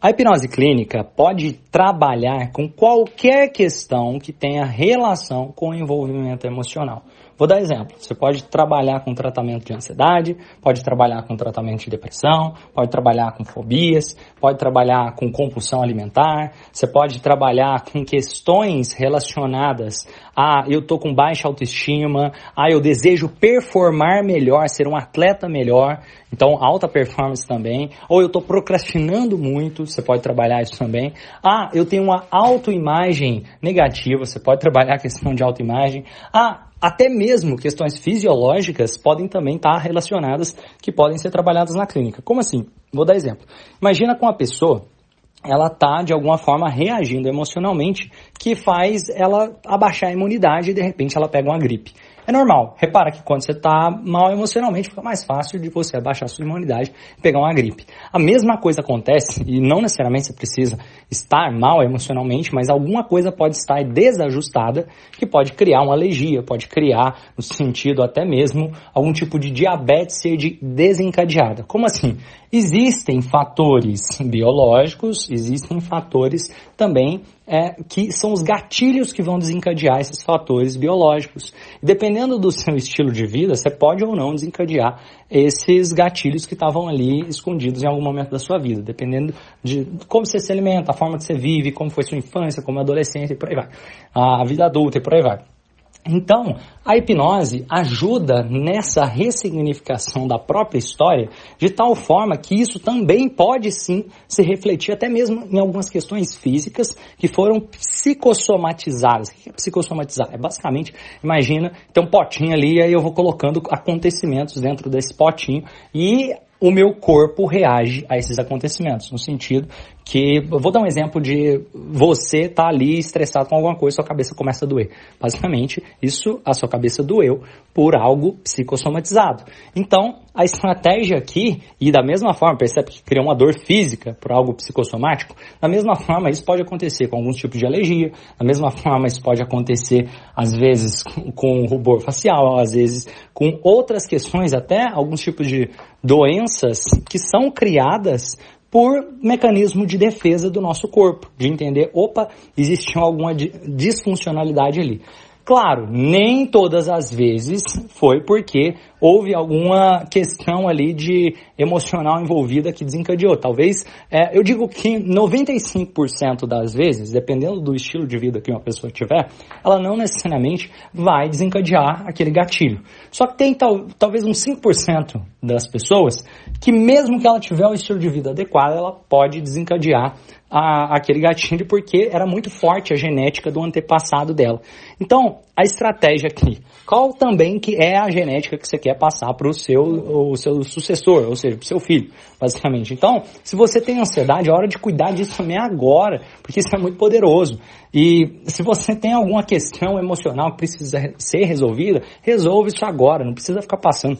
A hipnose clínica pode trabalhar com qualquer questão que tenha relação com o envolvimento emocional. Vou dar exemplo. Você pode trabalhar com tratamento de ansiedade, pode trabalhar com tratamento de depressão, pode trabalhar com fobias, pode trabalhar com compulsão alimentar, você pode trabalhar com questões relacionadas a eu tô com baixa autoestima, a eu desejo performar melhor, ser um atleta melhor, então alta performance também, ou eu tô procrastinando muito, você pode trabalhar isso também. Ah, eu tenho uma autoimagem negativa, você pode trabalhar a questão de autoimagem. Ah, até mesmo questões fisiológicas podem também estar relacionadas, que podem ser trabalhadas na clínica. Como assim? Vou dar exemplo. Imagina com a pessoa, ela está de alguma forma reagindo emocionalmente, que faz ela abaixar a imunidade e de repente ela pega uma gripe. É normal. Repara que quando você está mal emocionalmente, fica mais fácil de você abaixar sua imunidade e pegar uma gripe. A mesma coisa acontece, e não necessariamente você precisa estar mal emocionalmente, mas alguma coisa pode estar desajustada que pode criar uma alergia, pode criar, no sentido até mesmo, algum tipo de diabetes ser de desencadeada. Como assim? Existem fatores biológicos, existem fatores também é, que são os gatilhos que vão desencadear esses fatores biológicos. Dependendo do seu estilo de vida, você pode ou não desencadear esses gatilhos que estavam ali escondidos em algum momento da sua vida, dependendo de como você se alimenta, a forma que você vive, como foi sua infância, como adolescência e por aí vai. A vida adulta e por aí vai. Então, a hipnose ajuda nessa ressignificação da própria história de tal forma que isso também pode sim se refletir até mesmo em algumas questões físicas que foram psicossomatizadas. O que é psicossomatizar? É basicamente, imagina, tem um potinho ali e aí eu vou colocando acontecimentos dentro desse potinho e o meu corpo reage a esses acontecimentos, no sentido que, vou dar um exemplo de você tá ali estressado com alguma coisa, sua cabeça começa a doer. Basicamente, isso, a sua cabeça doeu por algo psicossomatizado. Então, a estratégia aqui, e da mesma forma, percebe que cria uma dor física por algo psicossomático, da mesma forma, isso pode acontecer com alguns tipos de alergia, da mesma forma, isso pode acontecer, às vezes, com rubor facial, às vezes, com outras questões, até alguns tipos de doenças que são criadas por mecanismo de defesa do nosso corpo, de entender, opa, existiu alguma disfuncionalidade ali. Claro, nem todas as vezes foi porque houve alguma questão ali de emocional envolvida que desencadeou. Talvez, é, eu digo que 95% das vezes, dependendo do estilo de vida que uma pessoa tiver, ela não necessariamente vai desencadear aquele gatilho. Só que tem tal, talvez uns 5% das pessoas que mesmo que ela tiver o estilo de vida adequado, ela pode desencadear a, aquele gatilho porque era muito forte a genética do antepassado dela. Então, a estratégia aqui, qual também que é a genética que você quer passar para o seu, o seu sucessor, ou seja, para o seu filho, basicamente. Então, se você tem ansiedade, é hora de cuidar disso também agora, porque isso é muito poderoso. E se você tem alguma questão emocional que precisa ser resolvida, resolve isso agora, não precisa ficar passando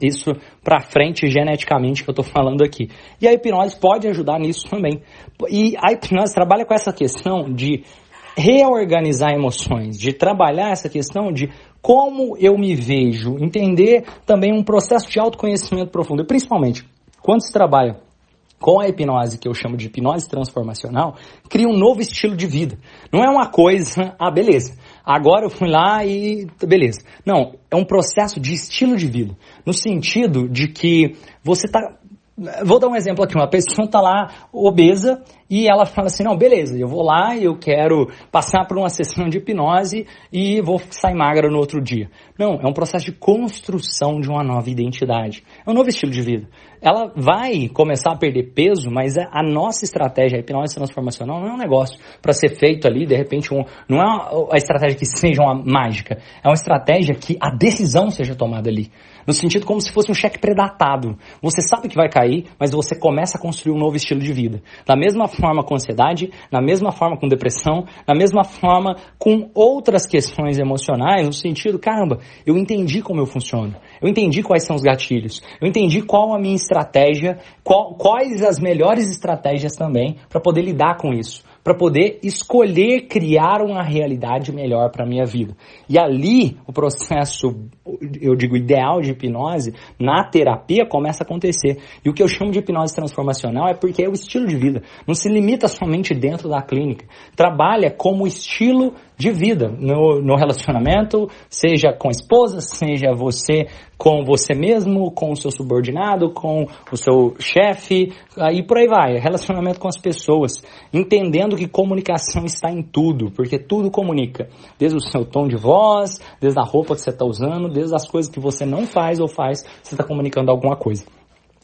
isso para frente geneticamente que eu estou falando aqui. E a hipnose pode ajudar nisso também. E a hipnose trabalha com essa questão de reorganizar emoções, de trabalhar essa questão de como eu me vejo, entender também um processo de autoconhecimento profundo. E principalmente, quando se trabalha com a hipnose, que eu chamo de hipnose transformacional, cria um novo estilo de vida. Não é uma coisa, ah, beleza, agora eu fui lá e beleza. Não, é um processo de estilo de vida. No sentido de que você está Vou dar um exemplo aqui. Uma pessoa está lá obesa e ela fala assim: não, beleza, eu vou lá e eu quero passar por uma sessão de hipnose e vou sair magra no outro dia. Não, é um processo de construção de uma nova identidade. É um novo estilo de vida. Ela vai começar a perder peso, mas é a nossa estratégia, a hipnose transformacional, não é um negócio para ser feito ali, de repente, um, não é a estratégia que seja uma mágica. É uma estratégia que a decisão seja tomada ali no sentido como se fosse um cheque predatado. Você sabe que vai cair, mas você começa a construir um novo estilo de vida. Da mesma forma com ansiedade, na mesma forma com depressão, na mesma forma com outras questões emocionais, no sentido, caramba, eu entendi como eu funciono. Eu entendi quais são os gatilhos. Eu entendi qual a minha estratégia, qual, quais as melhores estratégias também para poder lidar com isso para poder escolher criar uma realidade melhor para minha vida. E ali o processo, eu digo ideal de hipnose na terapia começa a acontecer. E o que eu chamo de hipnose transformacional é porque é o estilo de vida. Não se limita somente dentro da clínica. Trabalha como estilo de vida no, no relacionamento, seja com a esposa, seja você com você mesmo, com o seu subordinado, com o seu chefe, aí por aí vai. Relacionamento com as pessoas, entendendo que comunicação está em tudo, porque tudo comunica. Desde o seu tom de voz, desde a roupa que você está usando, desde as coisas que você não faz ou faz, você está comunicando alguma coisa.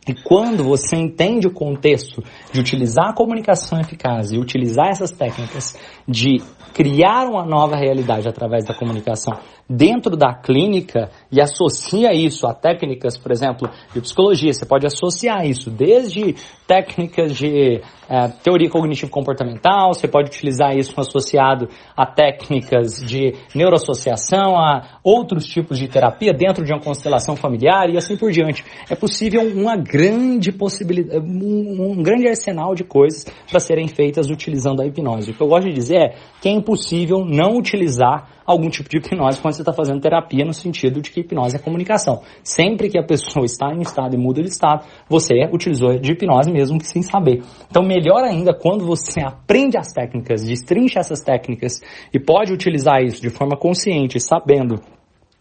E quando você entende o contexto de utilizar a comunicação eficaz e utilizar essas técnicas de criar uma nova realidade através da comunicação dentro da clínica e associa isso a técnicas, por exemplo, de psicologia, você pode associar isso desde técnicas de é, teoria cognitivo-comportamental, você pode utilizar isso associado a técnicas de neuroassociação, a outros tipos de terapia dentro de uma constelação familiar e assim por diante. É possível uma grande possibilidade, um, um grande arsenal de coisas para serem feitas utilizando a hipnose. O que eu gosto de dizer é que é impossível não utilizar algum tipo de hipnose quando você está fazendo terapia, no sentido de que hipnose é comunicação. Sempre que a pessoa está em estado e muda de estado, você utilizou de hipnose mesmo que sem saber. Então, melhor ainda quando você aprende as técnicas, destrincha essas técnicas e pode utilizar isso de forma consciente, sabendo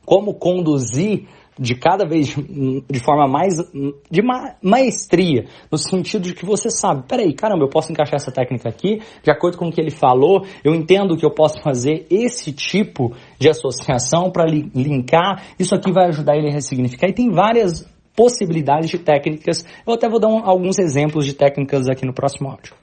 como conduzir de cada vez de forma mais de maestria, no sentido de que você sabe, peraí, caramba, eu posso encaixar essa técnica aqui, de acordo com o que ele falou, eu entendo que eu posso fazer esse tipo de associação para linkar, isso aqui vai ajudar ele a ressignificar, e tem várias possibilidades de técnicas, eu até vou dar um, alguns exemplos de técnicas aqui no próximo áudio.